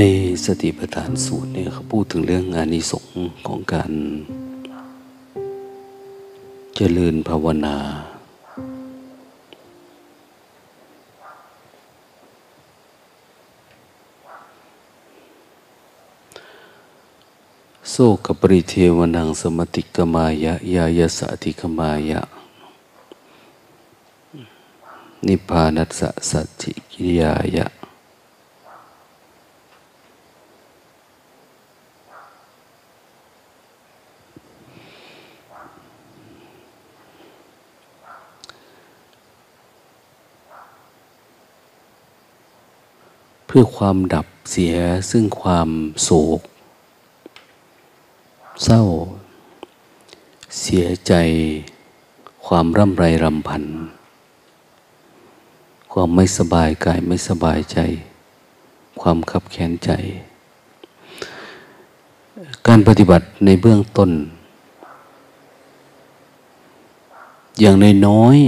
ในสติปัฏฐานสูตรเนี่ยเขาพูดถึงเรื่องอานิสงส์ของการ เจริญภาวนา โซกปริเทวนังสมติกมายะ ยายสติกมายะ นิพพานัสสะสัจจิกิริยายะเพื่อความดับเสียซึ่งความโศก เศร้า เสียใจ ความร่ำไรรำพัน ความไม่สบายกายไม่สบายใจ ความขับแค้นใจ การปฏิบัติในเบื้องต้น อย่างนน้อย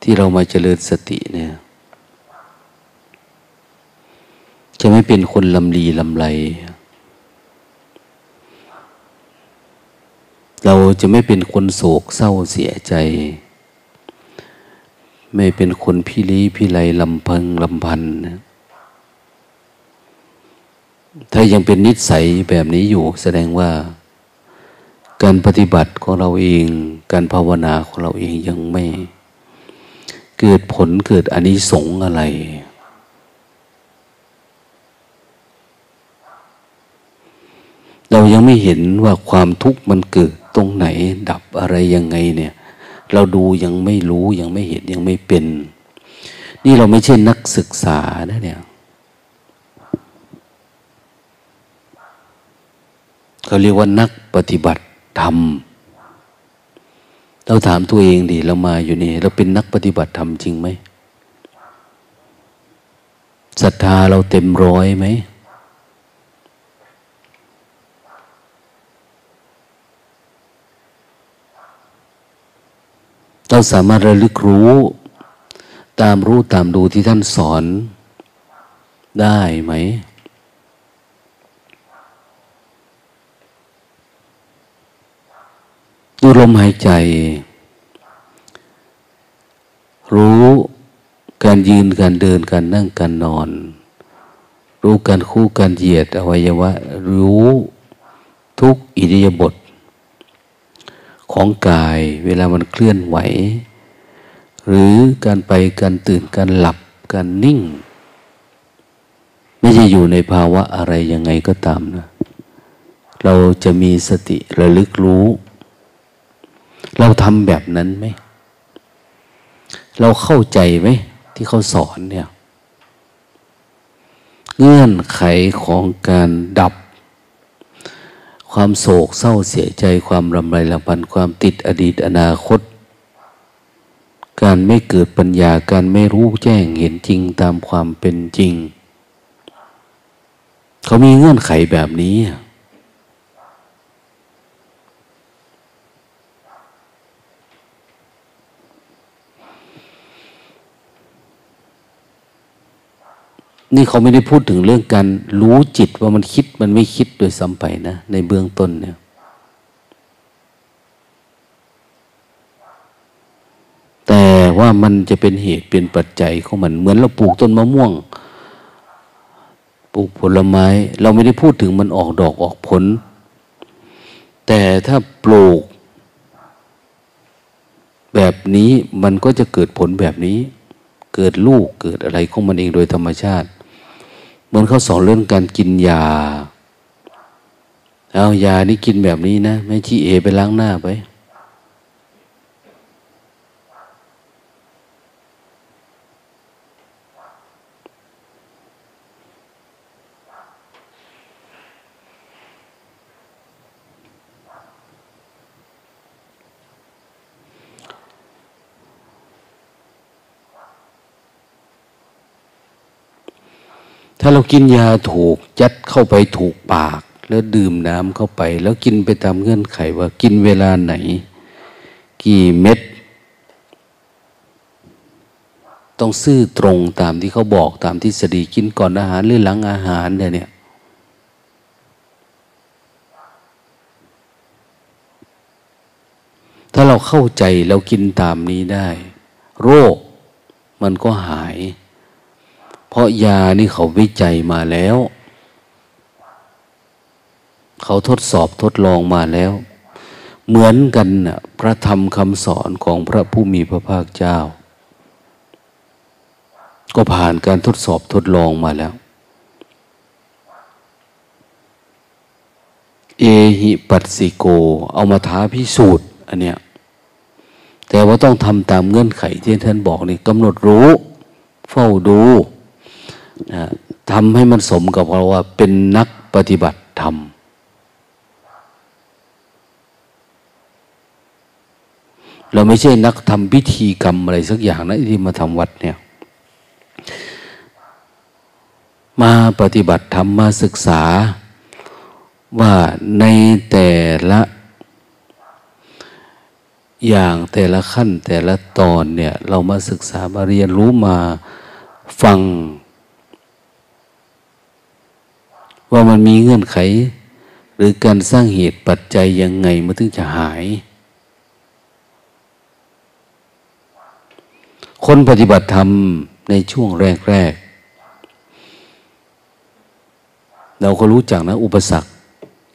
ที่เรามาเจริญสติเนี่ยจะ ไม่เป็นคนลำลีลำไร เราจะไม่เป็นคนโศกเศร้าเสียใจ ไม่เป็นคนพิลีพิไลลำพังลำพันนะถ้ายังเป็นนิสัยแบบนี้อยู่ แสดงว่า การปฏิบัติของเราเอง การภาวนาของเราเองยังไม่ เกิดผลเกิดอนิสงส์อะไร เรายังไม่เห็นว่าความทุกข์มันเกิดตรงไหน ดับอะไรยังไงเนี่ย เราดูยังไม่รู้ยังไม่เห็นยังไม่เป็น นี่เราไม่ใช่นักศึกษานะเนี่ยเขาเรียกว่านักปฏิบัติธรรมเราถามตัวเองดิเรามาอยู่นี่ เราเป็นนักปฏิบัติธรรมจริงไหมศรัทธาเราเต็มร้อยไหม เราสามารถระลึกรู้ ตามรู้ตามดูที่ท่านสอนได้ไหม ดูลมหายใจ รู้การยืนการเดินการนั่งการนอน รู้การคู่การเหยียดอวัยวะ รู้ทุกอิริยาบถ ของกาย เวลามันเคลื่อนไหว หรือการไปการตื่นการหลับการนิ่ง ไม่ใช่อยู่ในภาวะอะไรยังไงก็ตามนะ เราจะมีสติระลึกรู้ เราทำแบบนั้นไหม เราเข้าใจไหมที่เขาสอนเนี่ย เงื่อนไขของการดับ ความโศกเศร้าเสียใจความรำไรลำพันความติดอดีตอนาคต การไม่เกิดปัญญาการไม่รู้แจ้งเห็นจริงตามความเป็นจริง เขามีเงื่อนไขแบบนี้ นี่เขาไม่ได้พูดถึงเรื่องการรู้จิตว่ามันคิดมันไม่คิดโดยซ้ำไปนะ ในเบื้องต้นเนี่ยแต่ว่ามันจะเป็นเหตุเป็นปัจจัยของมัน เหมือนเราปลูกต้นมะม่วง ปลูกผลไม้ เราไม่ได้พูดถึงมันออกดอกออกผล แต่ถ้าปลูก แบบนี้มันก็จะเกิดผลแบบนี้ เกิดลูกเกิดอะไรของมันเองโดยธรรมชาติ เหมือนเขาสอนเรื่องการกินยา เอายานี่กินแบบนี้นะ ไม่ชี้เอไปล้างหน้าไป ถ้าเรากินยาถูกยัดเข้าไปถูกปาก แล้วดื่มน้ำเข้าไป แล้วกินไปตามเงื่อนไขว่ากินเวลาไหน กี่เม็ด ต้องซื่อตรงตามที่เขาบอกตามทฤษฎีกินก่อนอาหารหรือหลังอาหารเนี่ยถ้าเราเข้าใจเรากินตามนี้ได้ โรคมันก็หาย ราะยานี่เขาวิจัยมาแล้ว เขาทดสอบทดลองมาแล้ว เหมือนกันนะพระธรรมคำสอนของพระผู้มีพระภาคเจ้า ก็ผ่านการทดสอบทดลองมาแล้ว เอหิปัสสิโก เอามาท้าพิสูจน์อันเนี้ยแต่ว่าต้องทำตามเงื่อนไขที่ท่านบอกนี่กำหนดรู้ เฝ้าดู ทำให้มันสมกับเราว่าเป็นนักปฏิบัติธรรม เราไม่ใช่นักทำพิธีกรรมอะไรสักอย่างนะที่มาทำวัดเนี่ย มาปฏิบัติธรรมมาศึกษาว่าในแต่ละอย่างแต่ละขั้นแต่ละตอนเนี่ย เรามาศึกษามาเรียนรู้มาฟัง ว่ามันมีเงื่อนไข หรือการสร้างเหตุปัจจัยยังไงมันถึงจะหาย คนปฏิบัติธรรมในช่วงแรกเราก็รู้จักนะ อุปสรรค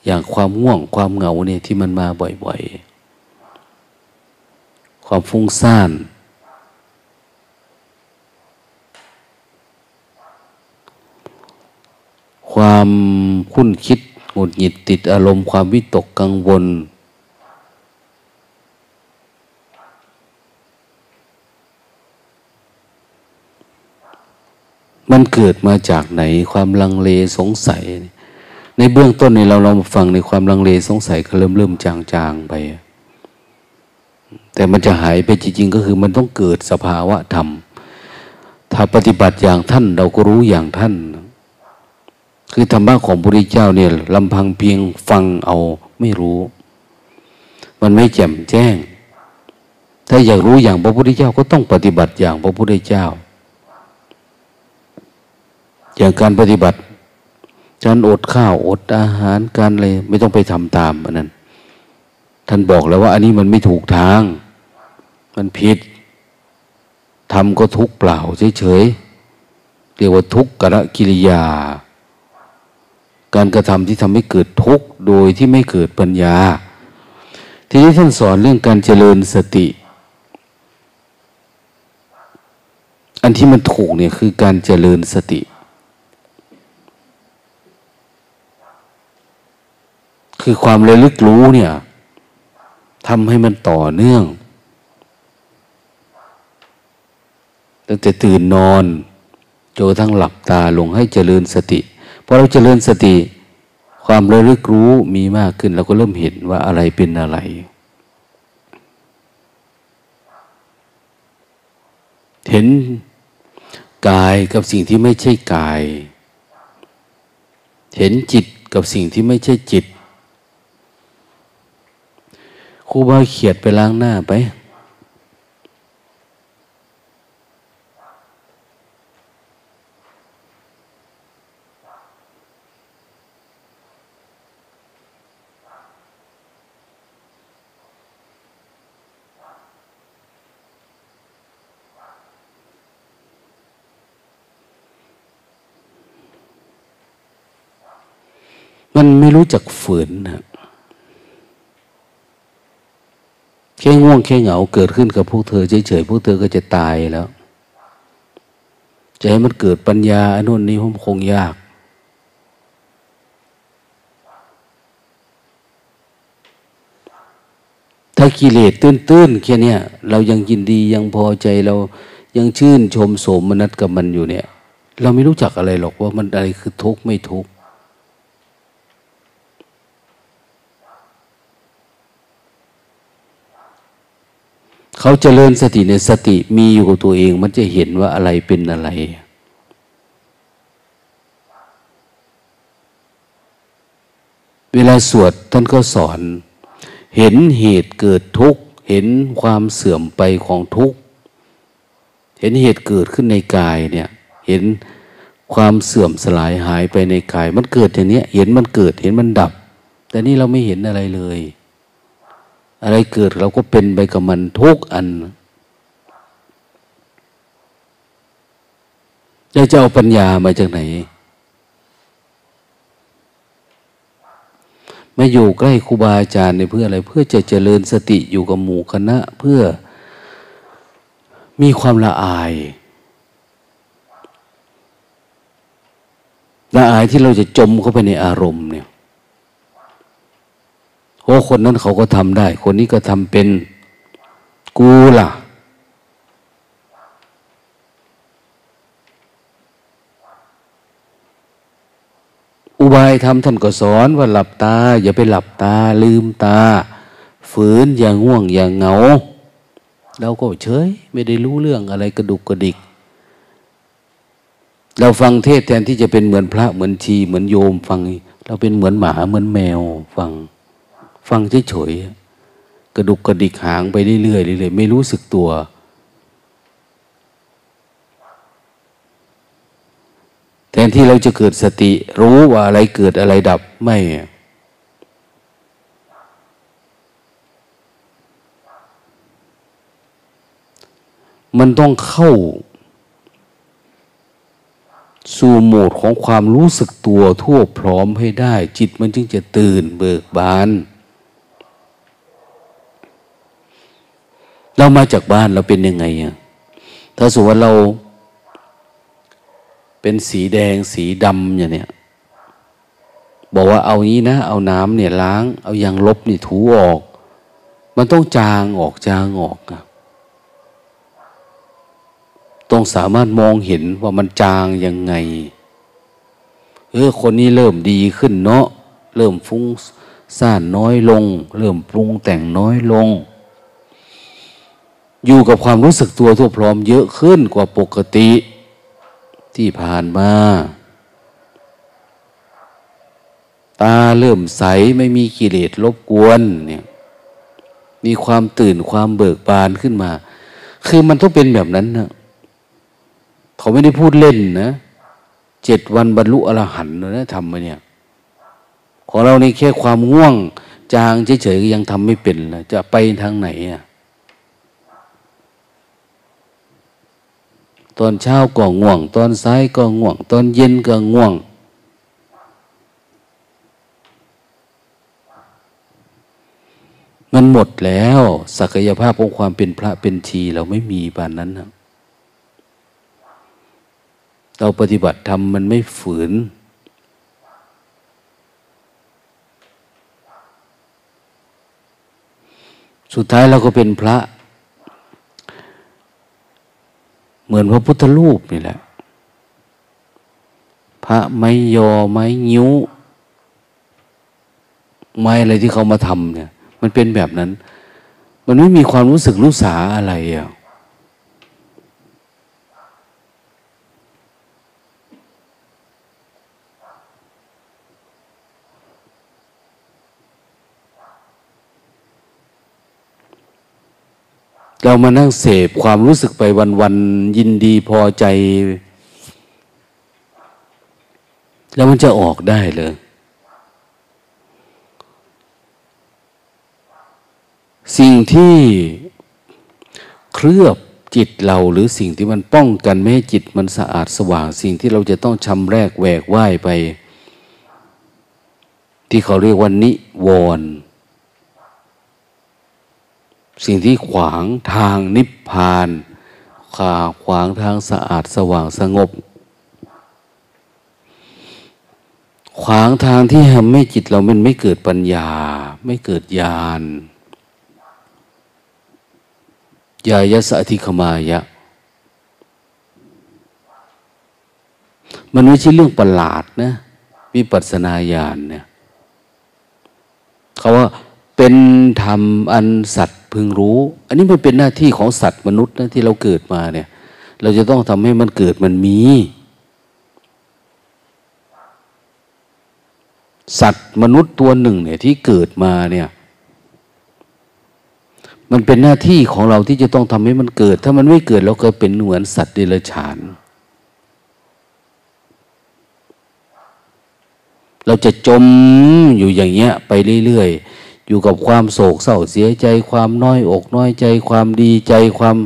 อย่างความง่วงความเหงาเนี่ยที่มันมาบ่อย ๆ ความฟุ้งซ่าน ความคุ้นคิดหงุดหงิดติดอารมณ์ความวิตกกังวล มันเกิดมาจากไหนความลังเลสงสัย ในเบื้องต้นนี่เราลองฟังในความลังเลสงสัยก็เริ่มเริ่มจางๆไป แต่มันจะหายไปจริงๆ ก็คือมันต้องเกิดสภาวะธรรม ถ้าปฏิบัติอย่างท่านเราก็รู้อย่างท่าน คือธรรมะของพระพุทธเจ้าเนี่ยลำพังเพียงฟังเอาไม่รู้ มันไม่แจ่มแจ้ง ถ้าอยากรู้อย่างพระพุทธเจ้าก็ต้องปฏิบัติอย่างพระพุทธเจ้า อย่างการปฏิบัติการอดข้าวอดอาหารการอะไรไม่ต้องไปทำตามอันนั้น ท่านบอกแล้วว่า อันนี้มันไม่ถูกทาง มันผิดทำก็ทุกเปล่าเฉยๆเรียกว่าทุกกะกิริยา การกระทำที่ทำให้เกิดทุกข์โดยที่ไม่เกิดปัญญา ทีนี้ท่านสอนเรื่องการเจริญสติ อันที่มันถูกเนี่ยคือการเจริญสติ คือความระลึกรู้เนี่ยทำให้มันต่อเนื่อง ตั้งแต่ตื่นนอนจนทั้งหลับตาลงให้เจริญสติ อเราเจริญสติ ความระลึกรู้มีมากขึ้นเราก็เริ่มเห็นว่าอะไรเป็นอะไร เห็นกายกับสิ่งที่ไม่ใช่กาย เห็นจิตกับสิ่งที่ไม่ใช่จิตครูบาเขียดไปล้างหน้าไป มันไม่รู้จักฝืนนะแค่ง่วงแค่เหงาเกิดขึ้นกับพวกเธอเฉยๆพวกเธอก็จะตายแล้ว จะให้มันเกิดปัญญาอนุนนี้ผมคงยาก ถ้ากิเลสตื้นๆแค่นี้เรายังยินดียังพอใจเรายังชื่นชมโสมนัสกับมันอยู่เนี่ย เราไม่รู้จักอะไรหรอกว่ามันอะไรคือทุกข์ไม่ทุกข์ เขาจเจริญสติในสติมีอยู่กับตัวเอง มันจะเห็นว่าอะไรเป็นอะไร เวลาสวดท่านก็สอน เห็นเหตุเกิดทุกข์ เห็นความเสื่อมไปของทุกข์ เห็นเหตุเกิดขึ้นในกายเนี่ย เห็นความเสื่อมสลายหายไปในกาย มันเกิดอย่างนี้เห็นมันเกิดเห็นมันดับ แต่นี่เราไม่เห็นอะไรเลย อะไรเกิดเราก็เป็นไปกับมันทุกอันเราจะเอาปัญญามาจากไหน มาอยู่ใกล้ครูบาอาจารย์ในเพื่ออะไร เพื่อจะเจริญสติอยู่กับหมู่คณะ เพื่อมีความละอาย ละอายที่เราจะจมเข้าไปในอารมณ์เนี่ย อ้คนนั้นเขาก็ทำได้ คนนี้ก็ทำเป็นกูล่ะ อุบายทำท่านก็สอนว่าหลับตา อย่าไปหลับตา ลืมตา ฝืนอย่างง่วงอย่างเหงาเราก็เฉย ไม่ได้รู้เรื่องอะไรกระดุกกระดิก เราฟังเทศแทนที่จะเป็นเหมือนพระเหมือนชีเหมือนโยมฟัง เราเป็นเหมือนหมาเหมือนแมวฟัง ฟังเฉยๆกระดุกกระดิกหางไปเรื่อยๆเรื่อยๆไม่รู้สึกตัว แทนที่เราจะเกิดสติ รู้ว่าอะไรเกิดอะไรดับไม่มันต้องเข้า สู่โหมดของความรู้สึกตัวทั่วพร้อมให้ได้ จิตมันจึงจะตื่นเบิกบาน เรามาจากบ้านเราเป็นยังไงอะถ้าสมมติว่าเราเป็นสีแดงสีดำอย่างเนี้ยบอกว่าเอางี้นะ เอาน้ำเนี่ยล้าง เอายางลบนี่ถูออก มันต้องจางออกจางออกอะต้องสามารถมองเห็นว่ามันจางยังไง เออคนนี้เริ่มดีขึ้นเนาะ เริ่มฟุ้งซ่านน้อยลง เริ่มปรุงแต่งน้อยลง อยู่กับความรู้สึกตัวทั่วพร้อมเยอะขึ้นกว่าปกติที่ผ่านมา ตาเริ่มใสไม่มีกิเลสรบกวนเนี่ยมีความตื่นความเบิกบานขึ้นมา คือมันต้องเป็นแบบนั้นนะเขาไม่ได้พูดเล่นนะเจ็ดวันบรรลุอรหันต์นะทำมาเนี่ย ของเราในแค่ความง่วง จางเฉยๆยังทำไม่เป็นนะจะไปทางไหนอะ ตอนเช้าก็ง่วง ตอนสายก็ง่วง ตอนเย็นก็ง่วง มันหมดแล้ว ศักยภาพของความเป็นพระเป็นทีเราไม่มีปานนั้นนะเราปฏิบัติธรรมมันไม่ฝืน สุดท้ายเราก็เป็นพระ เหมือนพระพุทธรูปนี่แหละ พระไม้ยอไม้ยิ้ว ไม้อะไรที่เขามาทำเนี่ย มันเป็นแบบนั้น มันไม่มีความรู้สึกรู้สาอะไรอะ เรามานั่งเสพความรู้สึกไปวันๆยินดีพอใจ แล้วมันจะออกได้เลยสิ่งที่เคลือบจิตเราหรือสิ่งที่มันป้องกันไม่ให้จิตมันสะอาดสว่าง สิ่งที่เราจะต้องชำแรกแหวกว่ายไป ที่เขาเรียกว่านิวรณ์ สิ่งที่ขวางทางนิพพานขาขวางทางสะอาดสว่างสงบ ขวางทางที่ทำให้จิตเรามันไม่เกิดปัญญา ไม่เกิดญาณยายสะธิขมายะ มันไม่ใช่เรื่องประหลาดนะวิปัสสนาญาณเนี่ยเขาว่าเป็นธรรมอันสัตว พึงรู้ อันนี้มันเป็นหน้าที่ของสัตว์มนุษย์นะที่เราเกิดมาเนี่ย เราจะต้องทำให้มันเกิดมันมี สัตว์มนุษย์ตัวหนึ่งเนี่ยที่เกิดมาเนี่ย มันเป็นหน้าที่ของเราที่จะต้องทำให้มันเกิด ถ้ามันไม่เกิดเราก็เป็นเหมือนสัตว์เดรัจฉานเราจะจมอยู่อย่างเงี้ยไปเรื่อยๆ อยู่กับความโศกเศร้าเสียใจ ความน้อยอกน้อยใจ ความดีใจความ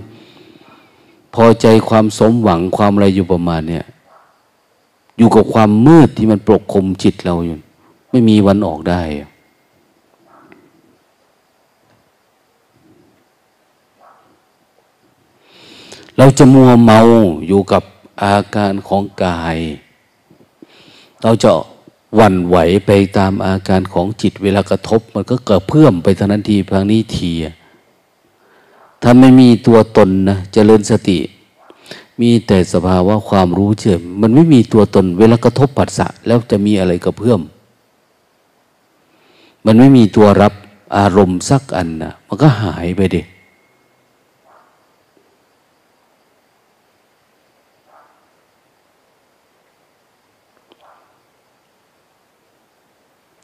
พอใจความสมหวังความอะไรอยู่ประมาณเนี่ยอยู่กับความมืดที่มันปกคลุมจิตเราอยู่ ไม่มีวันออกได้ เราจะมัวเมาอยู่กับอาการของกาย เราจะ วันไหวไปตามอาการของจิตเวลากระทบ มันก็เกิดเพิ่มไปทันทีพังนี้ทีถ้าไม่มีตัวตนนะจะเจริญสติ มีแต่สภาวะความรู้เฉยมันไม่มีตัวตน เวลากระทบปัสสะแล้วจะมีอะไรกระเพื่อม มันไม่มีตัวรับอารมณ์สักอันนะมันก็หายไปเด็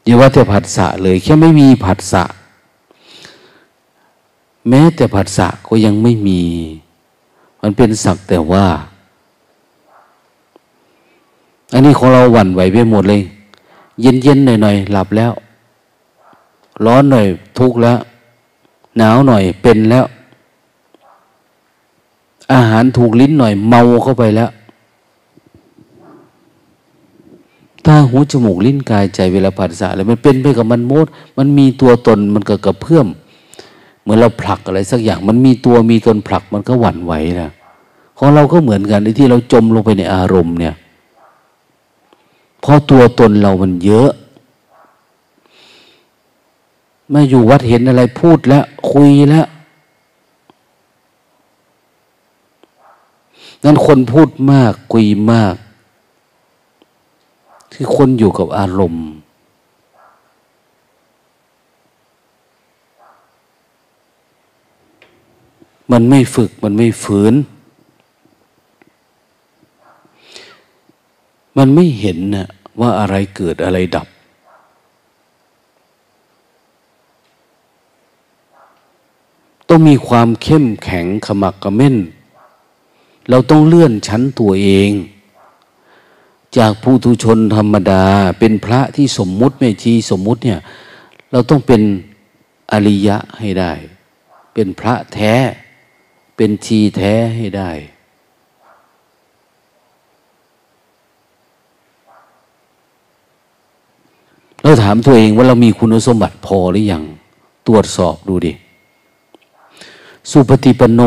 อย่าว่าแต่ผัสสะเลย แค่ไม่มีผัสสะแม้แต่ผัสสะก็ยังไม่มี มันเป็นสักแต่ว่า อันนี้ของเราหวั่นไหวไปหมดเลย เย็นเย็นหน่อยหน่อยหลับแล้ว ร้อนหน่อยทุกข์แล้ว หนาวหน่อยเป็นแล้ว อาหารถูกลิ้นหน่อยเมาเข้าไปแล้ว ตาหูจมูกลิ้นกายใจเวลาผัสสะอะไรมันเป็นไปกับมันโมด มันมีตัวตนมันก็กระเพื่อมเหมือนเราผลักอะไรสักอย่าง มันมีตัวมีตนผลักมันก็หวั่นไหวนะของเราก็เหมือนกันที่เราจมลงไปในอารมณ์เนี่ยเพราะตัวตนเรามันเยอะมาอยู่วัดเห็นอะไรพูดแล้วคุยแล้วนั้นคนพูดมากคุยมาก ที่คนอยู่กับอารมณ์ มันไม่ฝึกมันไม่ฝืน มันไม่เห็นนะว่าอะไรเกิดอะไรดับ ต้องมีความเข้มแข็งขมักกระเม้นเราต้องเลื่อนชั้นตัวเอง จากผู้ทุชนธรรมดา เป็นพระที่สมมุติไม่ชีสมมุติเนี่ย เราต้องเป็นอริยะให้ได้ เป็นพระแท้ เป็นทีแท้ให้ได้ เราถามตัวเองว่าเรามีคุณสมบัติพอหรือยัง ตรวจสอบดูดิ สุปฏิปโน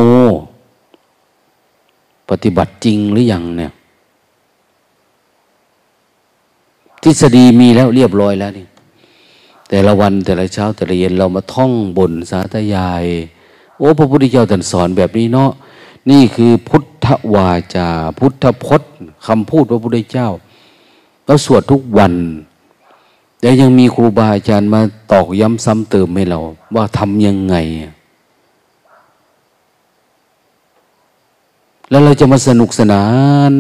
ปฏิบัติจริงหรือยังเนี่ย ทฤษฎีมีแล้วเรียบร้อยแล้วนี่แต่ละวันแต่ละเช้าแต่ละเย็นเรามาท่องบนสาธยาย โอ้พระพุทธเจ้าท่านสอนแบบนี้เนาะนี่คือพุทธวาจา พุทธพจน์คำพูดพระพุทธเจ้าเราสวดทุกวัน แต่ยังมีครูบาอาจารย์มาตอกย้ำซ้ำเติมให้เรา ว่าทำยังไง แล้วเราจะมาสนุกสนาน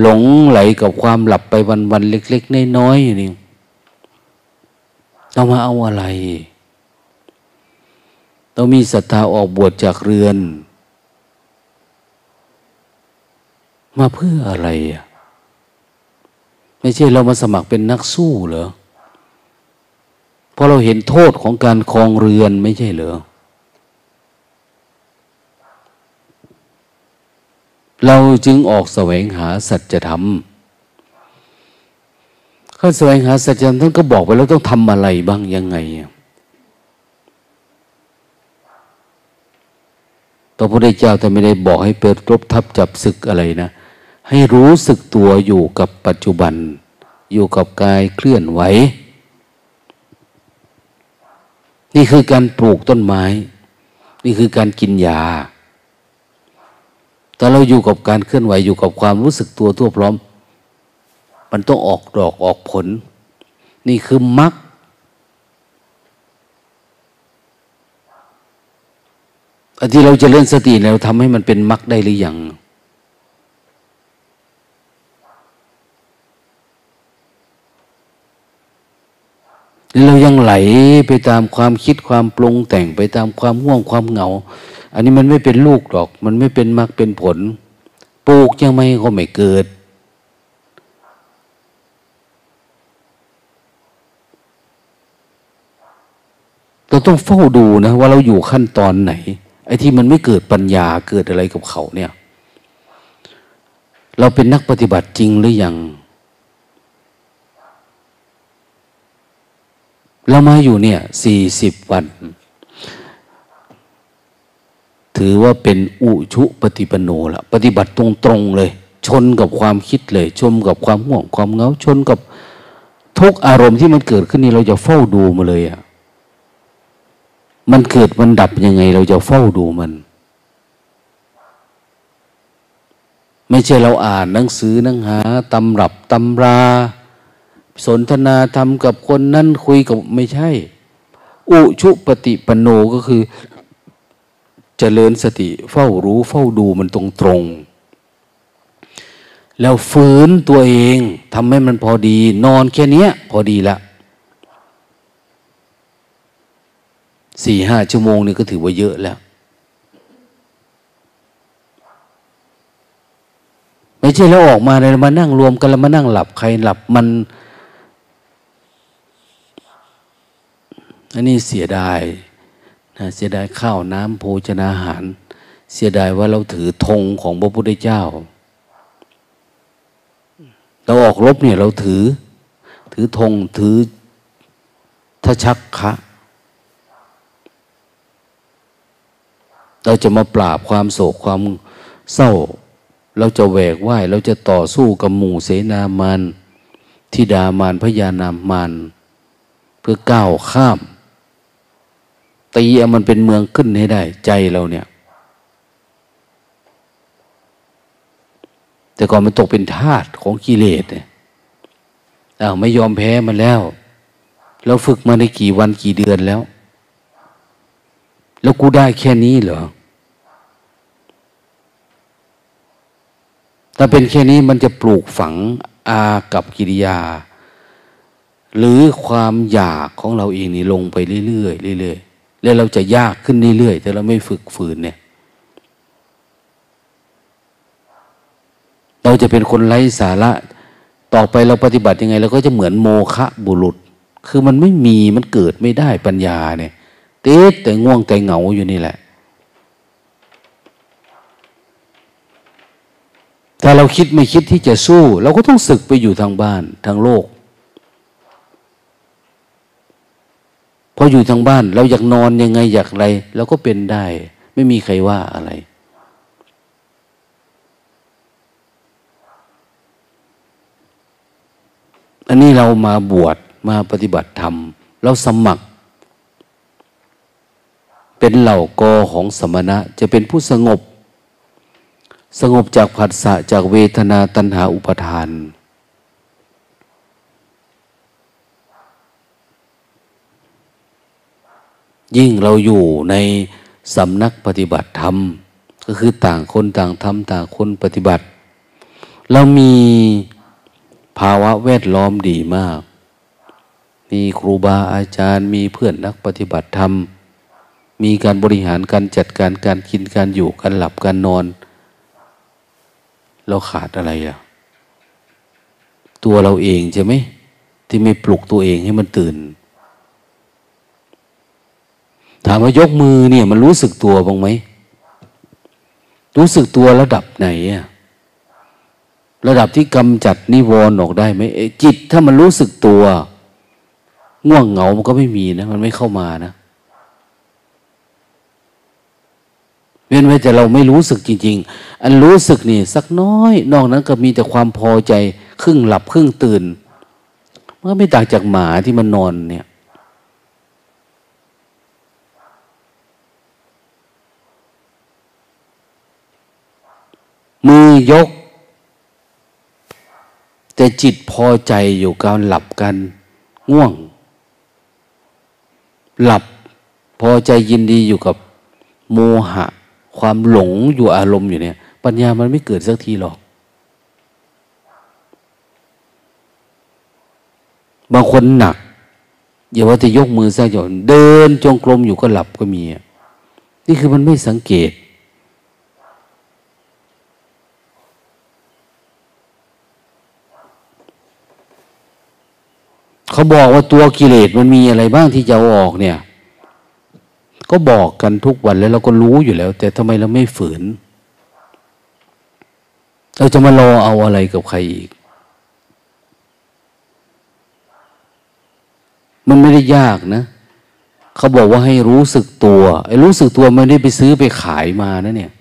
หลงไหลกับความหลับไปวันๆเล็ก ๆ น้อยๆนี่เรามาเอาอะไรต้องมีศรัทธาออกบวชจากเรือน มาเพื่ออะไรอะไม่ใช่เรามาสมัครเป็นนักสู้เหรอเพราะเราเห็นโทษของการคลองเรือนไม่ใช่เหรอ เราจึงออกแสวงหาสัจธรรมข้าแสวงหาสัจธรรมท่านก็บอกไปแล้วต้องทำอะไรบ้างยังไงอะพระพุทธเจ้าแต่ไม่ได้บอกให้เปิดรบทับจับศึกอะไรนะ ให้รู้สึกตัวอยู่กับปัจจุบัน อยู่กับกายเคลื่อนไหว นี่คือการปลูกต้นไม้ นี่คือการกินยา แต่เราอยู่กับการเคลื่อนไหวอยู่กับความรู้สึกตัวทั่วพร้อม มันต้องออกดอกออกผล นี่คือมรรคอันที่เราจะเลื่อนสติเราทำให้มันเป็นมรรคได้หรือยังเรายังไหลไปตามความคิดความปรุงแต่งไปตามความง่วงความเหงา อันนี้มันไม่เป็นลูกหรอก มันไม่เป็นมรรคเป็นผล ปลูกยังไม่ก็ไม่เกิด เราต้องเฝ้าดูนะ ว่าเราอยู่ขั้นตอนไหน ไอ้ที่มันไม่เกิดปัญญาเกิดอะไรกับเขาเนี่ย เราเป็นนักปฏิบัติจริงหรือยังเรามาอยู่เนี่ยสี่สิบวัน ถือว่าเป็นอุชุปฏิปโนละปฏิบัติตรงๆเลย ชนกับความคิดเลย ชมกับความห่วงความเงาชนกับทุกอารมณ์ที่มันเกิดขึ้นนี่เราจะเฝ้าดูมาเลยอะ่ะมันเกิดมันดับยังไง เราจะเฝ้าดูมัน ไม่ใช่เราอ่านหนังสือหนังหาตำรับตำรา สนทนาธรรมกับคนนั้นคุยกับไม่ใช่ อุชุปฏิปโนก็คือ เจริญสติเฝ้ารู้เฝ้าดูมันตรงตรงแล้วฟื้นตัวเองทำให้มันพอดี นอนแค่นี้พอดีละสี่ห้าชั่วโมงนี่ก็ถือว่าเยอะแล้ว ไม่ใช่แล้วออกมาเลยมานั่งรวมกันแล้วมานั่งหลับใครหลับมัน อันนี้เสียดาย นะเสียดายข้าวน้ำโภชนาหาร เสียดายว่าเราถือธงของพระพุทธเจ้า เราออกรบเนี่ยเราถือ ถือธงถือทชักคะ เราจะมาปราบความโศกความเศร้า เราจะแหวกว่าย เราจะต่อสู้กับหมู่เสนามานทิดามานพญานามาน เพื่อก้าวข้าม ตีเอามันเป็นเมืองขึ้นให้ได้ ใจเราเนี่ย แต่ก่อนมันตกเป็นทาสของกิเลสเนี่ยอ้าวไม่ยอมแพ้มันแล้วแล้วฝึกมาในกี่วันกี่เดือนแล้ว แล้วกูได้แค่นี้เหรอ ถ้าเป็นแค่นี้มันจะปลูกฝังอากับกิริยา หรือความอยากของเราเองนี่ลงไปเรื่อยๆเรื่อย แล้วเราจะยากขึ้นเรื่อยๆแต่เราไม่ฝึกฝืนเนี่ย เราจะเป็นคนไร้สาระ ต่อไปเราปฏิบัติยังไงเราก็จะเหมือนโมฆะบุรุษ คือมันไม่มีมันเกิดไม่ได้ปัญญาเนี่ยเต๊แต่ง่วงแต่เหงาอยู่นี่แหละ ถ้าเราคิดไม่คิดที่จะสู้ เราก็ต้องศึกไปอยู่ทางบ้านทางโลก พออยู่ทางบ้าน เราอยากนอนยังไงอยากอะไรเราก็เป็นได้ ไม่มีใครว่าอะไร อันนี้เรามาบวชมาปฏิบัติธรรม เราสมัคร เป็นเหล่ากอของสมณะ จะเป็นผู้สงบ สงบจากผัสสะจากเวทนาตัณหาอุปทาน ยิ่งเราอยู่ในสำนักปฏิบัติธรรม ก็คือต่างคนต่างทำต่างคนปฏิบัติ เรามีภาวะแวดล้อมดีมาก มีครูบาอาจารย์ มีเพื่อนนักปฏิบัติธรรม มีการบริหารการจัดการการกินการอยู่การหลับการนอน เราขาดอะไรอะตัวเราเองใช่ไหมที่ไม่ปลุกตัวเองให้มันตื่น ถามว่ายกมือเนี่ย มันรู้สึกตัวบ้างไหม รู้สึกตัวระดับไหนอะระดับที่กำจัดนิวรณ์ออกได้ไหมจิตถ้ามันรู้สึกตัว ง่วงเหงามันก็ไม่มีนะ มันไม่เข้ามานะเว้นไว้แต่เราไม่รู้สึกจริง ๆ อันรู้สึกนี่ สักน้อย นอกนั้นก็มีแต่ความพอใจ ครึ่งหลับครึ่งตื่นมันก็ไม่ต่างจากหมาที่มันนอนเนี่ย มือยก แต่จิตพอใจอยู่การหลับกันง่วง หลับพอใจยินดีอยู่กับโมหะ ความหลงอยู่อารมณ์อยู่เนี่ย ปัญญามันไม่เกิดสักทีหรอก บางคนหนักอย่าว่าจะยกมือสร้างจังเดินจงกรมอยู่ก็หลับก็มี นี่คือมันไม่สังเกต เขาบอกว่าตัวกิเลสมันมีอะไรบ้างที่จะเอาออกเนี่ย ก็บอกกันทุกวันแล้วเราก็รู้อยู่แล้ว แต่ทำไมเราไม่ฝืน เราจะมารอเอาอะไรกับใครอีก มันไม่ได้ยากนะ เขาบอกว่าให้รู้สึกตัวไอ้รู้สึกตัวไม่ได้ไปซื้อไปขายมานะเนี่ย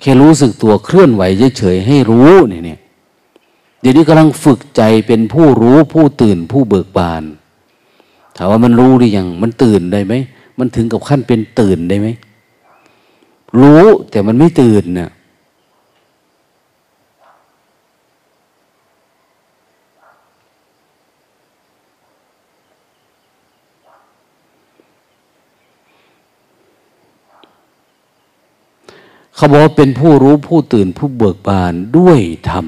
แค่รู้สึกตัวเคลื่อนไหวเฉยๆให้รู้เนี่ย เดี๋ยวนี้กำลังฝึกใจเป็นผู้รู้ผู้ตื่นผู้เบิกบานถามว่ามันรู้หรือยังมันตื่นได้ไหมมันถึงกับขั้นเป็นตื่นได้ไหมรู้แต่มันไม่ตื่นเนะ่ยเขาบอกว่าเป็นผู้รู้ผู้ตื่นผู้เบิกบานด้วยธรรม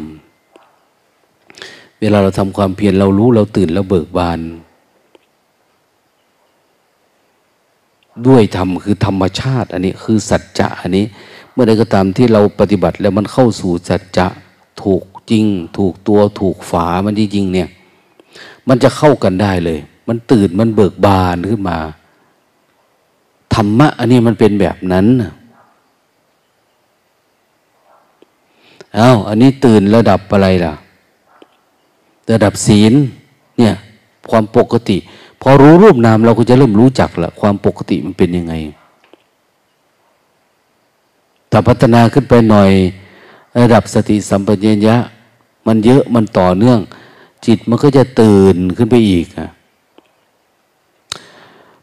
เวลาเราทำความเพียรเรารู้เราตื่นเราเบิกบาน ด้วยธรรมคือธรรมชาติ อันนี้คือสัจจะอันนี้ เมื่อใดก็ตามที่เราปฏิบัติแล้วมันเข้าสู่สัจจะถูกจริง ถูกตัวถูกฝามันจริงเนี่ย มันจะเข้ากันได้เลย มันตื่นมันเบิกบานขึ้นมาธรรมะอันนี้มันเป็นแบบนั้นนะอา้าวอันนี้ตื่นระดับอะไรล่ะ ระดับศีลเนี่ยความปกติ พอรู้รูปนามเราก็จะเริ่มรู้จักละความปกติมันเป็นยังไงแต่พัฒนาขึ้นไปหน่อย ระดับสติสัมปชัญญะ มันเยอะมันต่อเนื่อง จิตมันก็จะตื่นขึ้นไปอีกอะ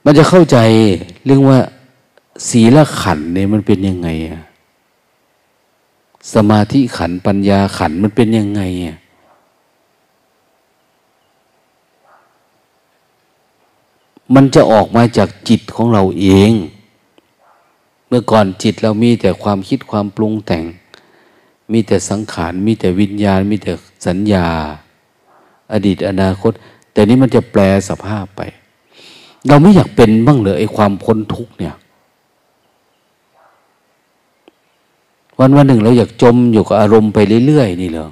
มันจะเข้าใจเรื่องว่าศีลขันเนี่ยมันเป็นยังไงอะสมาธิขันปัญญาขันมันเป็นยังไงอะ มันจะออกมาจากจิตของเราเอง เมื่อก่อนจิตเรามีแต่ความคิดความปรุงแต่ง มีแต่สังขาร มีแต่วิญญาณ มีแต่สัญญา อดีตอนาคต แต่นี้มันจะแปลสภาพไป เราไม่อยากเป็นบ้างเลยไอ้ความพ้นทุกเนี่ย วันวันหนึ่งเราอยากจมอยู่กับอารมณ์ไปเรื่อยๆนี่เหรอ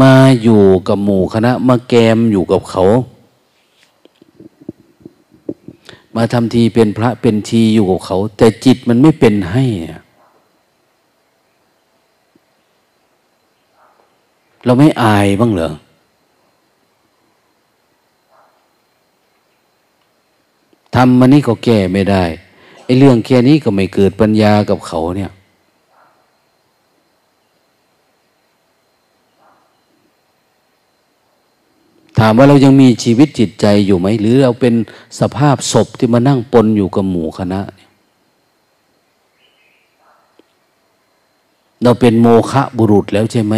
มาอยู่กับหมู่คณะ มาแกมอยู่กับเขา มาทำทีเป็นพระเป็นทีอยู่กับเขา แต่จิตมันไม่เป็นให้เราไม่อายบ้างเหรอทำมันนี่ก็แก้ไม่ได้ไอ้เรื่องแค่นี้ก็ไม่เกิดปัญญากับเขาเนี่ย ถามว่าเรายังมีชีวิตจิตใจอยู่ไหม หรือเราเป็นสภาพศพที่มานั่งปนอยู่กับหมู่คณะ เราเป็นโมฆะบุรุษแล้วใช่ไหม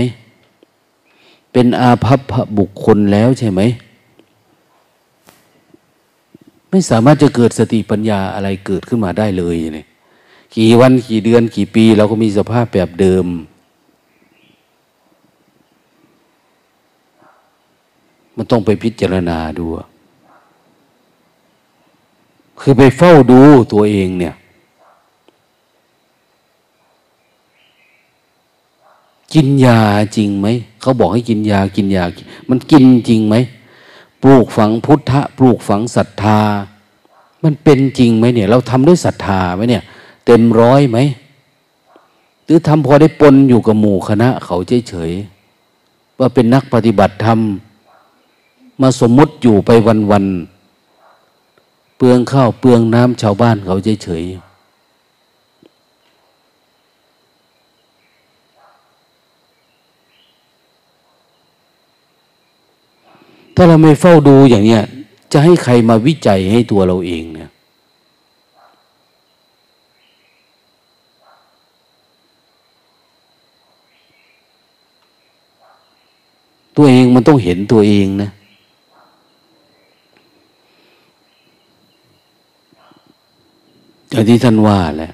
เป็นอาภัพบุคคลแล้วใช่ไหม ไม่สามารถจะเกิดสติปัญญาอะไรเกิดขึ้นมาได้เลยเนี่ยกี่วันกี่เดือนกี่ปี เราก็มีสภาพแบบเดิม มันต้องไปพิจารณาดู คือไปเฝ้าดูตัวเองเนี่ย กินยาจริงไหม เขาบอกให้กินยากินยา มันกินจริงไหม ปลูกฝังพุทธะ ปลูกฝังศรัทธา มันเป็นจริงไหมเนี่ย เราทำด้วยศรัทธาไหมเนี่ย เต็มร้อยไหม หรือทำพอได้ปนอยู่กับหมู่คณะ เขาเฉยๆว่าเป็นนักปฏิบัติธรรม มาสมมติอยู่ไปวันๆเปลืองข้าวเปลืองน้ำชาวบ้านเขาเฉยๆถ้าเราไม่เฝ้าดูอย่างเนี้ย จะให้ใครมาวิจัยให้ตัวเราเองเนี่ยตัวเองมันต้องเห็นตัวเองนะ อย่างที่ท่านว่าแหละ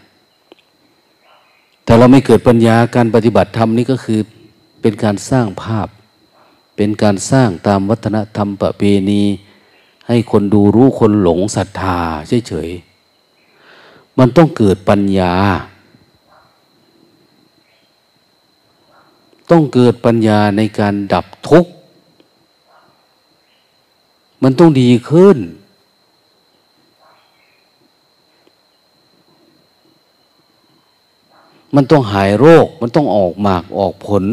แต่เราไม่เกิดปัญญาการปฏิบัติธรรมนี่ก็คือเป็นการสร้างภาพ เป็นการสร้างตามวัฒนธรรมประเพณี ให้คนดูรู้คนหลงศรัทธาเฉยๆมันต้องเกิดปัญญา ต้องเกิดปัญญาในการดับทุกข์ มันต้องดีขึ้น มันต้องหายโรค มันต้องออกหมากออกผล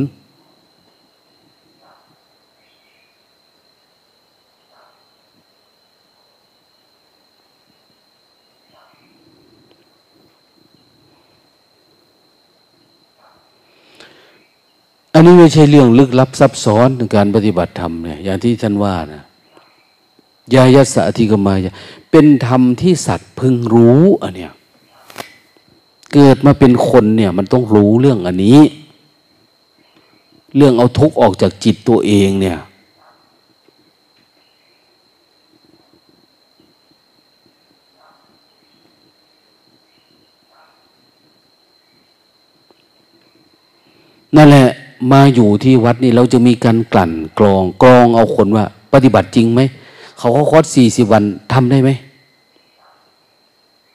อันนี้ไม่ใช่เรื่องลึกลับซับซ้อนในการปฏิบัติธรรมเนี่ยอย่างที่ท่านว่านะยายัสสะอธิกมายเป็นธรรมที่สัตว์พึงรู้อันเนี้ย เกิดมาเป็นคนเนี่ย มันต้องรู้เรื่องอันนี้ เรื่องเอาทุกข์ออกจากจิตตัวเองเนี่ย นั่นแหละมาอยู่ที่วัดนี่เราจะมีการกลั่นกรองกรองเอาคนว่า ปฏิบัติจริงไหม เขาเขาคอร์สสี่สิบวันทำได้ไหม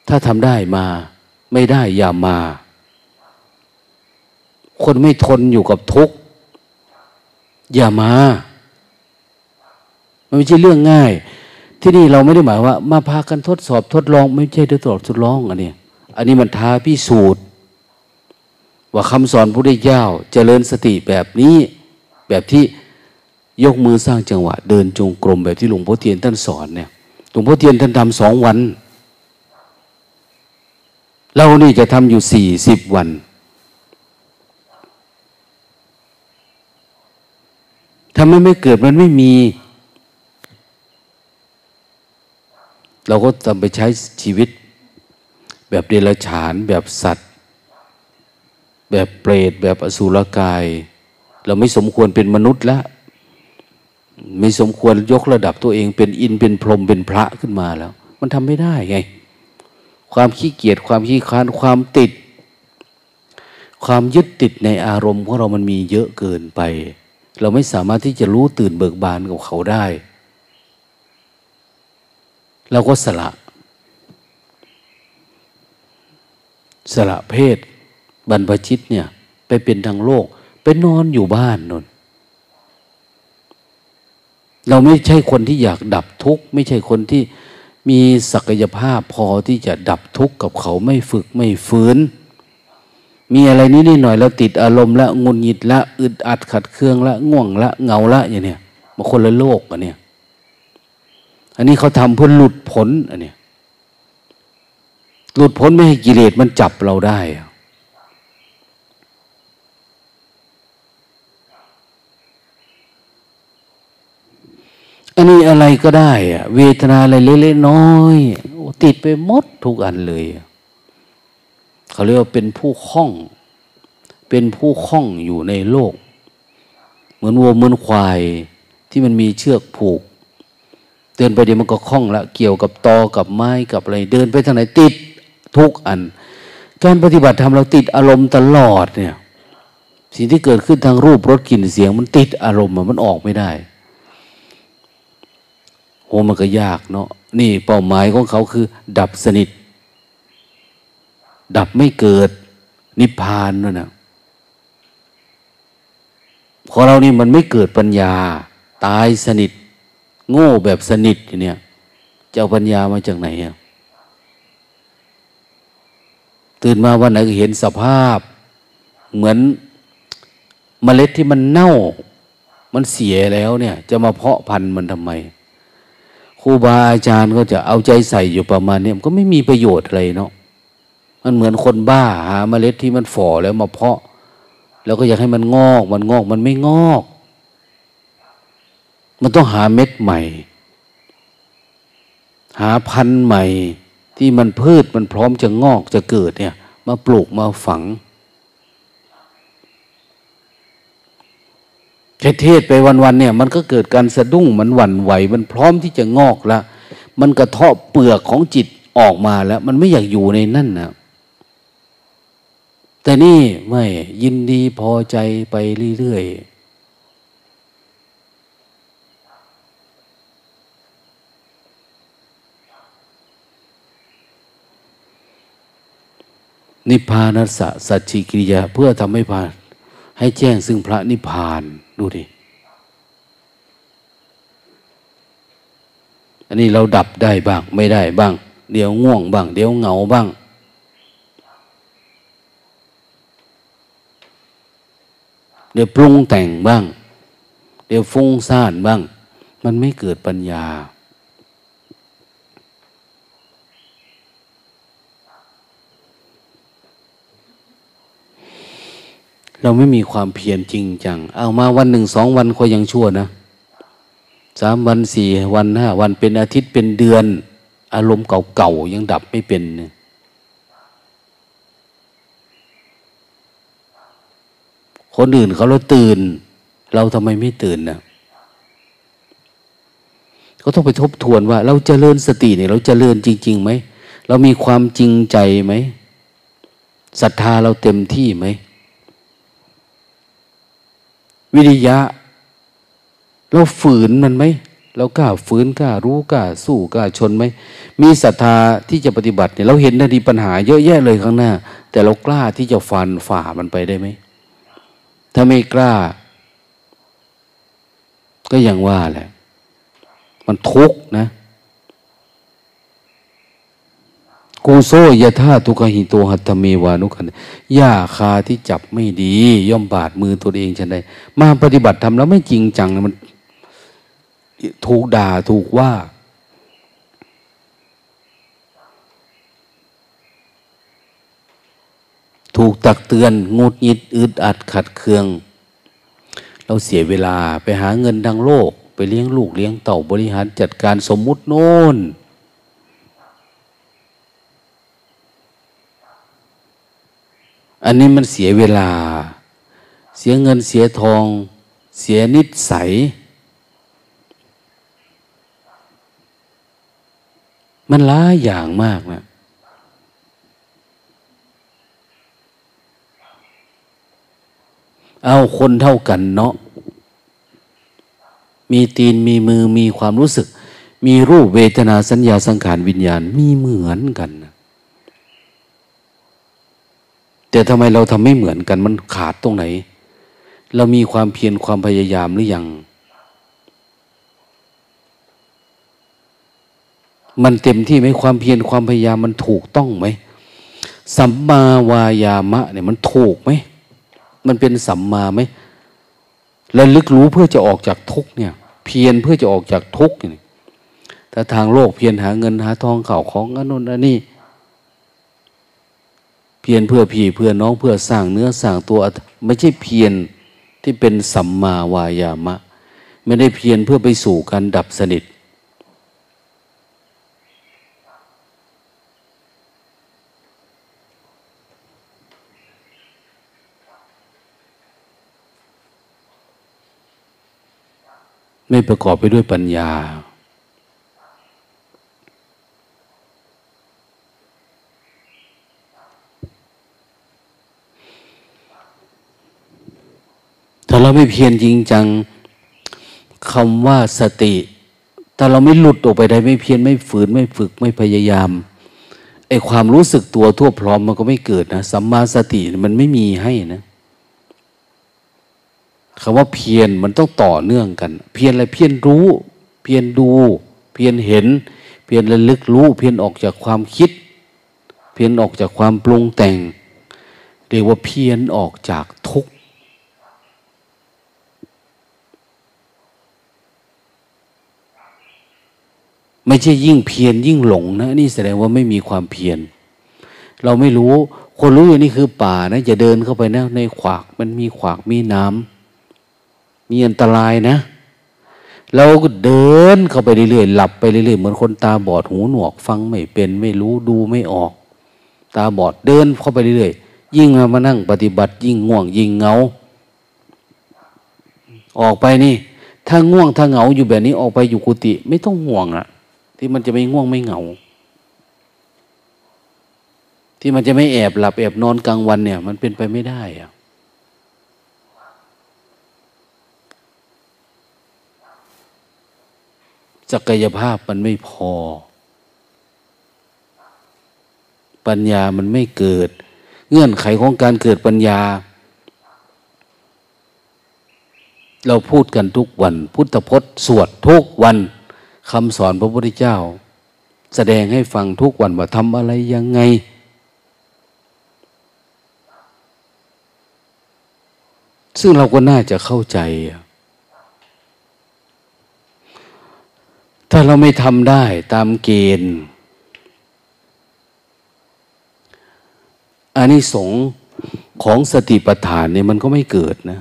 ถ้าทำได้มา ไม่ได้อย่ามา คนไม่ทนอยู่กับทุกข์อย่ามา มันไม่ใช่เรื่องง่าย ที่นี่เราไม่ได้หมายว่า มาพากันทดสอบทดลอง ไม่ใช่ทดสอบทดลองอันนี้อันนี้มันท้าพิสูจน์ ว่าคำสอนพระพุทธเจ้าเจริญสติแบบนี้ แบบที่ยกมือสร้างจังหวะ เดินจงกรมแบบที่หลวงพ่อเทียนท่านสอนเนี่ยหลวงพ่อเทียนท่านทำสองวัน เรานี่จะทำอยู่สี่สิบวัน ถ้ามันไม่เกิดมันไม่มี เราก็ต้องไปใช้ชีวิต แบบเดรัจฉาน แบบสัตว์ แบบเปรต แบบอสุรกาย เราไม่สมควรเป็นมนุษย์แล้วไม่สมควรยกระดับตัวเองเป็นอินเป็นพรหมเป็นพระขึ้นมาแล้ว มันทำไม่ได้ไง ความขี้เกียจความขี้ค้านความติด ความยึดติดในอารมณ์ของเรามันมีเยอะเกินไป เราไม่สามารถที่จะรู้ตื่นเบิกบานกับเขาได้ เราก็สละ สละเพศ บรรพชิตเนี่ย ไปเป็นทางโลก ไปนอนอยู่บ้านนนเราไม่ใช่คนที่อยากดับทุกข์ ไม่ใช่คนที่ มีศักยภาพพอที่จะดับทุกข์กับเขาไม่ฝึกไม่ฝืน มีอะไรนิดหน่อยแล้วติดอารมณ์ละงุนหงิดละอึดอัดขัดเคืองละง่วงละเงาละอย่างเนี้ยมาคนละโลกอันเนี้ยอันนี้เขาทำเพื่อหลุดพ้นอันเนี้ยหลุดพ้นไม่ให้กิเลสมันจับเราได้อั อันนี้อะไรก็ได้อะเวทนาอะไรเล็กๆน้อยติดไปหมดทุกอันเลย เขาเรียกว่าเป็นผู้คล้อง เป็นผู้คล้องอยู่ในโลก เหมือนวัวเหมือนควายที่มันมีเชือกผูก เดินไปเดี๋ยวมันก็คล้องละเกี่ยวกับตอกับไม้กับอะไร เดินไปทางไหนติดทุกอัน การปฏิบัติธรรมเราติดอารมณ์ตลอดเนี่ย สิ่งที่เกิดขึ้นทางรูปรสกลิ่นเสียง มันติดอารมณ์มันออกไม่ได้ โอ้มันก็ยากเนาะนี่เป้าหมายของเขาคือ ดับสนิท ดับไม่เกิด นิพพานนั่นนะพอเรานี่มันไม่เกิดปัญญา ตายสนิท โง่แบบสนิทเนี่ยจะเอาปัญญามาจากไหนอะตื่นมาวันไหนก็เห็นสภาพ เหมือนเมล็ดที่มันเน่า มันเสียแล้วเนี่ย จะมาเพาะพันธุ์มันทำไม ครูบาอาจารย์ก็จะเอาใจใส่อยู่ประมาณนี้มันก็ไม่มีประโยชน์อะไรเนาะมันเหมือนคนบ้าหาเมล็ดที่มันฝ่อแล้วมาเพาะ แล้วก็อยากให้มันงอกมันงอกมันไม่งอก มันต้องหาเม็ดใหม่ หาพันธุ์ใหม่ ที่มันพืชมันพร้อมจะงอกจะเกิดเนี่ย มาปลูกมาฝัง แค่เทศไปวันๆเนี่ย มันก็เกิดการสะดุ้งมันหวั่นไหว มันพร้อมที่จะงอกละมันกระเทาะเปลือกของจิตออกมาแล้ว มันไม่อยากอยู่ในนั่นนะแต่นี่ไม่ยินดีพอใจไปเรื่อยนิพพานัสสะสัจจิกิริยาเพื่อทำให้พานให้แจ้งซึ่งพระนิพพาน ดูดิ อันนี้เราดับได้บ้าง ไม่ได้บ้าง เดี๋ยวง่วงบ้าง เดี๋ยวเหงาบ้าง เดี๋ยวปรุงแต่งบ้าง เดี๋ยวฟุ้งซ่านบ้าง มันไม่เกิดปัญญา เราไม่มีความเพียรจริงจัง เอามาวันหนึ่งสองวันก็ยังชั่วนะสามวันสี่วันห้าวันเป็นอาทิตย์เป็นเดือน อารมณ์เก่าๆยังดับไม่เป็นคนอื่นเขาเราตื่น เราทำไมไม่ตื่นนะก็ต้องไปทบทวนว่า เราจเจริญสติเนี่ยเราจเจริญจริงๆไหมเรามีความจริงใจไหมศรัทธาเราเต็มที่ไหม วิริยะ เราฝืนมันไหมเรากล้าฝืนกล้ารู้กล้าสู้กล้าชนไหมมีศรัทธาที่จะปฏิบัติเนี่ยเราเห็นนาทีปัญหาเยอะแยะเลยข้างหน้า แต่เรากล้าที่จะฟันฝ่ามันไปได้ไหมถ้าไม่กล้า ก็ยังว่าแหละ มันทุกข์นะ กูโซยะธาทุกหิโตหัตเมวานุขันยาคาที่จับไม่ดี ย่อมบาดมือตัวเองฉันได้มาปฏิบัติทำแล้วไม่จริงจังมันถูกด่าถูกว่า ถูกตักเตือนงุดยิดอึดอัดขัดเคือง เราเสียเวลาไปหาเงินทางโลก ไปเลี้ยงลูกเลี้ยงเต่าบริหารจัดการสมมุติโน่น อันนี้มันเสียเวลา เสียเงินเสียทอง เสียนิสัย มันหลายอย่างมากนะเอาคนเท่ากันเนาะ มีตีนมีมือมีความรู้สึก มีรูปเวทนาสัญญาสังขารวิญญาณมีเหมือนกันนะ แต่ทำไมเราทำไม่เหมือนกันมันขาดตรงไหน เรามีความเพียรความพยายามหรือยัง มันเต็มที่ไหมความเพียรความพยายามมันถูกต้องไหมสัมมาวายามะเนี่ยมันถูกไหมมันเป็นสัมมาไหมแล้วลึกรู้เพื่อจะออกจากทุกเนี่ย เพียรเพื่อจะออกจากทุกเนี่ยถ้าทางโลกเพียรหาเงินหาทองเข่าของอันนู้นอันนี้ เพียรเพื่อพี่เพื่อน้องเพื่อสร้างเนื้อสร้างตัว ไม่ใช่เพียรที่เป็นสัมมาวายามะ ไม่ได้เพียรเพื่อไปสู่การดับสนิท ไม่ประกอบไปด้วยปัญญา ถ้าเราไม่เพียรจริงจังคำว่าสติถ้าเราไม่หลุดออกไปได้ไม่เพียรไม่ฝืนไม่ฝึกไม่พยายามไอความรู้สึกตัวทั่วพร้อมมันก็ไม่เกิดนะสัมมาสติมันไม่มีให้นะคำว่าเพียรมันต้องต่อเนื่องกัน เพียรอะไรเพียรรู้ เพียรดู เพียรเห็น เพียรระลึกรู้ เพียรออกจากความคิด เพียรออกจากความปรุงแต่ง เรียกว่าเพียรออกจากทุกข์ ไม่ใช่ยิ่งเพียรยิ่งหลงนะนี่แสดงว่าไม่มีความเพียรเราไม่รู้ คนรู้อยู่นี่คือป่านะอย่าเดินเข้าไปนะในขวากมันมีขวากมีน้ำมีอันตรายนะ เราก็เดินเข้าไปเรื่อยๆหลับไปเรื่อยๆเหมือนคนตาบอดหูหนวก ฟังไม่เป็นไม่รู้ดูไม่ออก ตาบอดเดินเข้าไปเรื่อยๆยิ่งมามานั่งปฏิบัติ ยิ่งง่วงยิ่งเงา ออกไปนี่ ถ้าง่วงถ้าเหงาอยู่แบบนี้ออกไปอยู่กุฏิไม่ต้องห่วงอะ ที่มันจะไม่ง่วงไม่เหงา ที่มันจะไม่แอบหลับแอบนอนกลางวันเนี่ย มันเป็นไปไม่ได้อะศักยภาพมันไม่พอ ปัญญามันไม่เกิด เงื่อนไขของการเกิดปัญญา เราพูดกันทุกวัน พุทธพจน์สวดทุกวัน คำสอนพระพุทธเจ้า แสดงให้ฟังทุกวันว่าทำอะไรยังไง ซึ่งเราก็น่าจะเข้าใจ ถ้าเราไม่ทำได้ตามเกณฑ์อันนี้สงของสติปัฏฐานเนี่ยมันก็ไม่เกิดนะ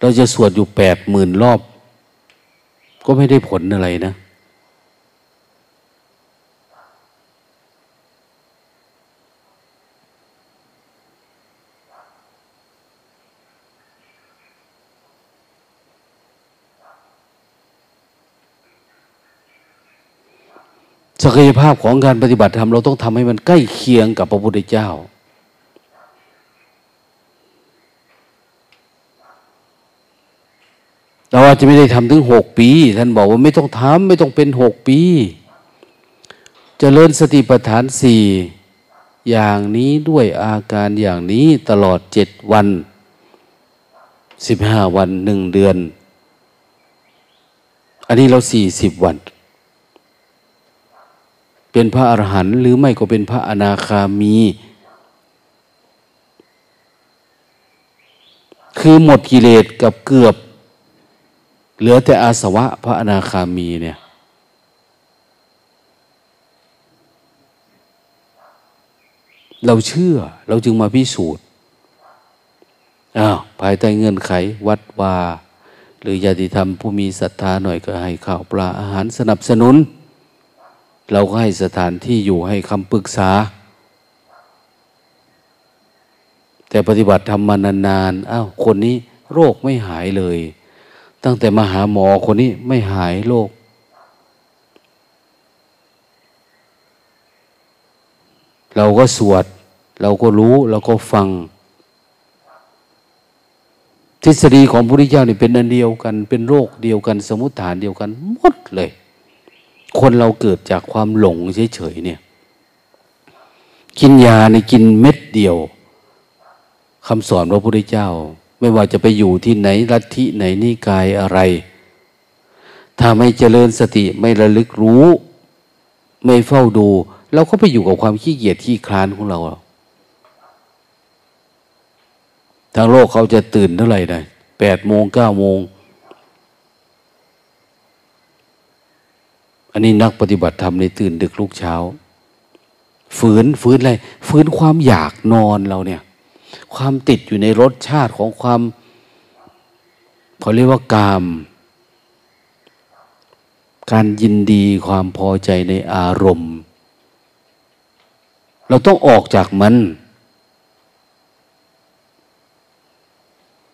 เราจะสวดอยู่แปดหมื่นรอบ ก็ไม่ได้ผลอะไรนะ ศักยภาพของการปฏิบัติธรรมเราต้องทำให้มันใกล้เคียงกับพระพุทธเจ้า เราอาจจะไม่ได้ทำถึงหกปี ท่านบอกว่าไม่ต้องทำไม่ต้องเป็นหกปีจเจริญสติปัฏฐานสี่อย่างนี้ด้วยอาการอย่างนี้ตลอดเจ็ดวันสิบห้าวันหนึ่งเดือน อันนี้เราสี่สิบวัน เป็นพระอรหันต์หรือไม่ก็เป็นพระอนาคามี คือหมดกิเลสกับเกือบ เหลือแต่อาสวะพระอนาคามีเนี่ย เราเชื่อเราจึงมาพิสูจน์อ้าวภายใต้เงื่อนไขวัดวาหรือญาติธรรมผู้มีศรัทธาหน่อยก็ให้ข้าวปลาอาหารสนับสนุน เราก็ให้สถานที่อยู่ให้คำปรึกษา แต่ปฏิบัติทำมานานๆอ้าวคนนี้โรคไม่หายเลย ตั้งแต่มาหาหมอคนนี้ไม่หายโรคเราก็สวด เราก็รู้ เราก็ฟัง ทฤษฎีของพระพุทธเจ้านี่เป็นอันเดียวกัน เป็นโรคเดียวกัน สมุทฐานเดียวกันหมดเลย คนเราเกิดจากความหลงเฉยๆเนี่ย กินยาในกินเม็ดเดียวคำสอนพระพุทธเจ้า ไม่ว่าจะไปอยู่ที่ไหนลัทธิไหนนิกายอะไร ถ้าไม่เจริญสติไม่ระลึกรู้ ไม่เฝ้าดู เราก็ไปอยู่กับความขี้เกียจขี้คลานของเราทางโลกเขาจะตื่นเท่าไหร่ได้แปดโมงเก้าโมง อันนี้นักปฏิบัติธรรมในตื่นดึกลุกเช้า ฝืนฝืนอะไรฝืนความอยากนอนเราเนี่ย ความติดอยู่ในรสชาติของความเขาเรียกว่ากาม การยินดีความพอใจในอารมณ์ เราต้องออกจากมัน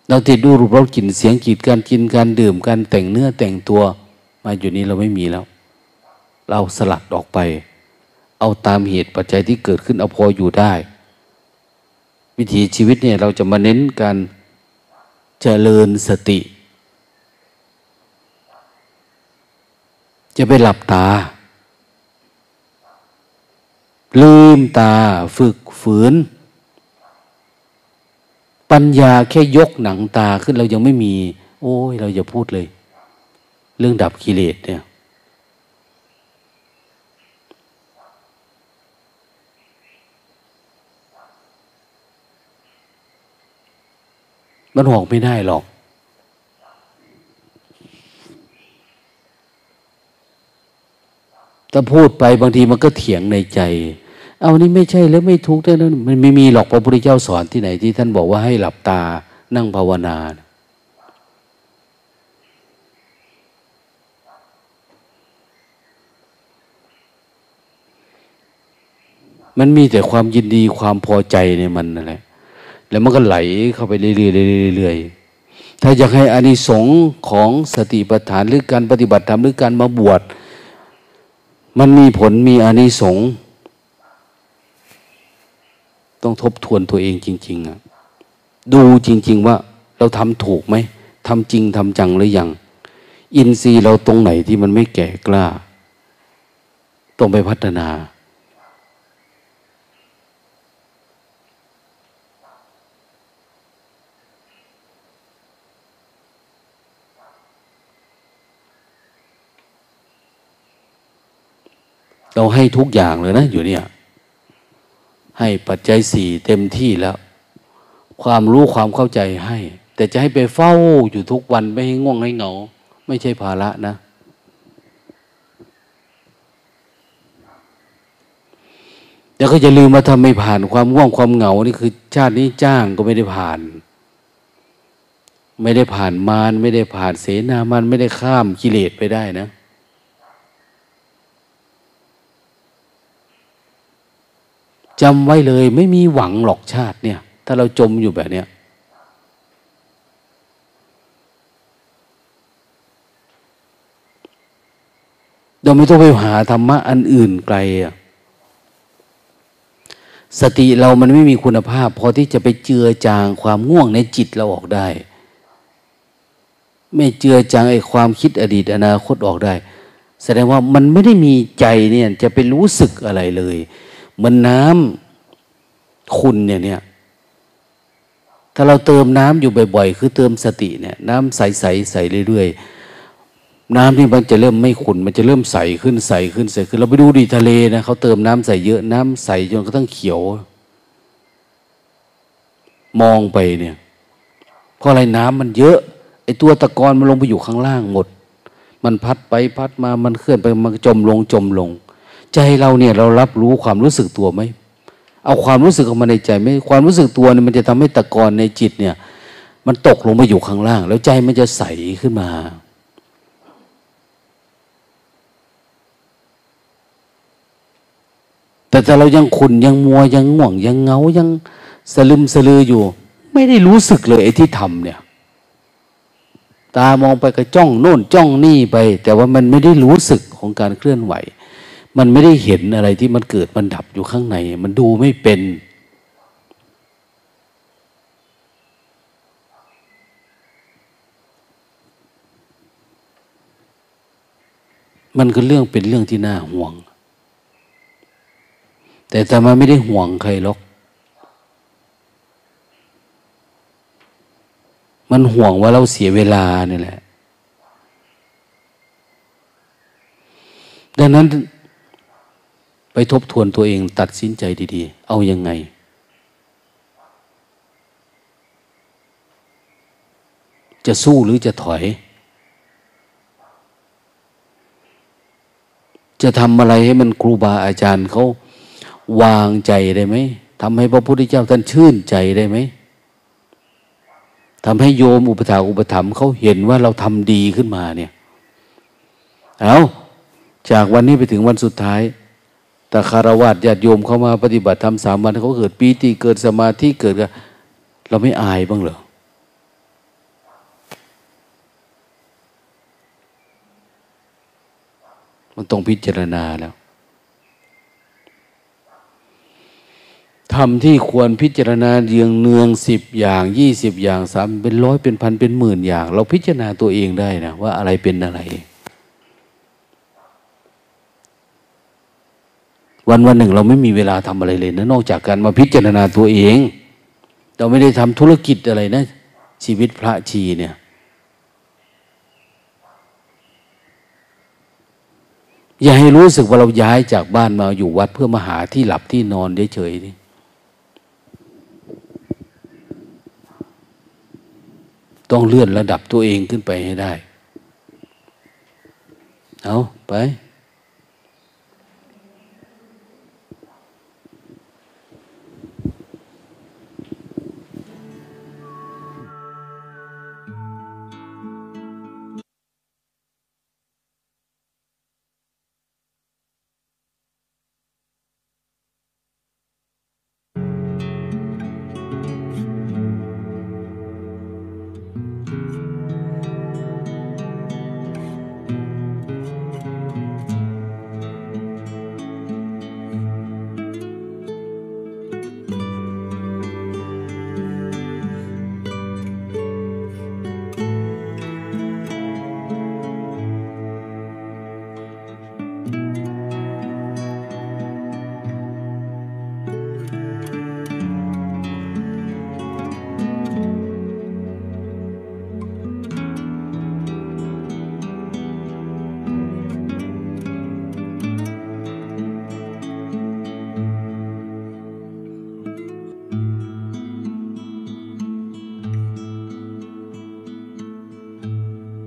เราติดดูรูปรสกลิ่นเสียงกีดการกินการดื่มการแต่งเนื้อแต่งตัว มาอยู่นี้เราไม่มีแล้ว เราสลัดออกไป เอาตามเหตุปัจจัยที่เกิดขึ้นเอาพออยู่ได้ วิถีชีวิตเนี่ยเราจะมาเน้นการเจริญสติ จะไปหลับตา ลืมตาฝึกฝืน ปัญญาแค่ยกหนังตาขึ้นเรายังไม่มี โอ้ย เราอย่าพูดเลย เรื่องดับกิเลสเนี่ย มันหอกไม่ได้หรอก ถ้าพูดไปบางทีมันก็เถียงในใจ เอานี่ไม่ใช่แล้วไม่ทุกข์แล้วมันไม่มีหรอกพระพุทธเจ้าสอนที่ไหนที่ท่านบอกว่าให้หลับตานั่งภาวนามันมีแต่ความยินดีความพอใจในมันนั่นแหละ แล้วมันก็ไหลเข้าไปเรื่อยๆถ้าอยากให้อานิสงส์ของสติปัฏฐานหรือการปฏิบัติธรรมหรือการมาบวชมันมีผลมีอานิสงส์ต้องทบทวนตัวเองจริงๆอะดูจริง ๆ ว่าเราทำถูกไหมทำจริงทำจังหรือยังอินทรีย์เราตรงไหนที่มันไม่แก่กล้า ต้องไปพัฒนา เราให้ทุกอย่างเลยนะอยู่เนี่ย ให้ปัจจัยสี่เต็มที่แล้ว ความรู้ความเข้าใจให้ แต่จะให้ไปเฝ้าอยู่ทุกวันไม่ให้ง่วงให้เหงา ไม่ใช่ภาระนะ แล้วก็จะลืมมาทำไม่ผ่านความง่วงความเหงานี่คือ ชาตินี้จ้างก็ไม่ได้ผ่าน ไม่ได้ผ่านมารไม่ได้ผ่านเสนามันไม่ได้ข้ามกิเลสไปได้นะ จำไว้เลยไม่มีหวังหรอกชาติเนี่ย ถ้าเราจมอยู่แบบเนี้ยเราไม่ต้องไปหาธรรมะอันอื่นไกลอะสติเรามันไม่มีคุณภาพ พอที่จะไปเจือจางความง่วงในจิตเราออกได้ ไม่เจือจางไอ้ความคิดอดีตอนาคตออกได้ แสดงว่ามันไม่ได้มีใจเนี่ยจะไปรู้สึกอะไรเลย มันน้ำคุณเนี่ยเนี่ยถ้าเราเติมน้ำอยู่บ่อยๆ คือเติมสติเนี่ย น้ำใสๆใสเรื่อยๆ น้ำนี่มันจะเริ่มไม่ขุนมันจะเริ่มใสขึ้นใสขึ้นใสขึ้นเราไปดูดีทะเลนะเขาเติมน้ำใสเยอะน้ำใสจนกระทั่งเขียว มองไปเนี่ยเพราะอะไรน้ำมันเยอะไอตัวตะกอนมันลงไปอยู่ข้างล่างหมด มันพัดไปพัดมามันเคลื่อนไปมันจมลงจมลง ใจเราเนี่ยเรารับรู้ความรู้สึกตัวไหมเอาความรู้สึกออกมาในใจไหมความรู้สึกตัวเนี่ยมันจะทำให้ตะกอนในจิตเนี่ย มันตกลงมาอยู่ข้างล่าง แล้วใจมันจะใสขึ้นมา แต่ถ้าเรายังขุนยังมัวยังง่วง ยังเงายังสลึมสลืออยู่ ไม่ได้รู้สึกเลยไอ้ที่ทำเนี่ยตามองไปก็จ้องโน่นจ้องนี่ไป แต่ว่ามันไม่ได้รู้สึกของการเคลื่อนไหว มันไม่ได้เห็นอะไรที่มันเกิดมันดับอยู่ข้างใน มันดูไม่เป็น มันก็เรื่องเป็นเรื่องที่น่าห่วง แต่แต่มันไม่ได้ห่วงใครหรอก มันห่วงว่าเราเสียเวลานี่แหละ ดังนั้น ไปทบทวนตัวเองตัดสินใจดีๆ เอายังไง จะสู้หรือจะถอย จะทำอะไรให้มันครูบาอาจารย์เขาวางใจได้ไหมทำให้พระพุทธเจ้าท่านชื่นใจได้ไหมทำให้โยมอุปถาอุปถัมภ์เขาเห็นว่าเราทำดีขึ้นมาเนี่ย เอาจากวันนี้ไปถึงวันสุดท้าย แต่คารวะญาติโยมเข้ามาปฏิบัติธรรมสามวันเขาเกิดปีติเกิดสมาธิเกิดกันเราไม่อายบ้างเหรอมันต้องพิจารณาแล้วทำที่ควรพิจารณาเรียงเนืองสิบอย่างยี่สิบอย่างสามเป็นร้อยเป็นพันเป็นหมื่นอย่าง เราพิจารณาตัวเองได้นะว่าอะไรเป็นอะไร วันวันหนึ่งเราไม่มีเวลาทำอะไรเลยนะนอกจากการมาพิจารณาตัวเอง เราไม่ได้ทำธุรกิจอะไรนะ ชีวิตพระชีเนี่ย อย่าให้รู้สึกว่าเราย้ายจากบ้านมาอยู่วัดเพื่อมาหาที่หลับที่นอนเฉยๆนี่ต้องเลื่อนระดับตัวเองขึ้นไปให้ได้ เอาไป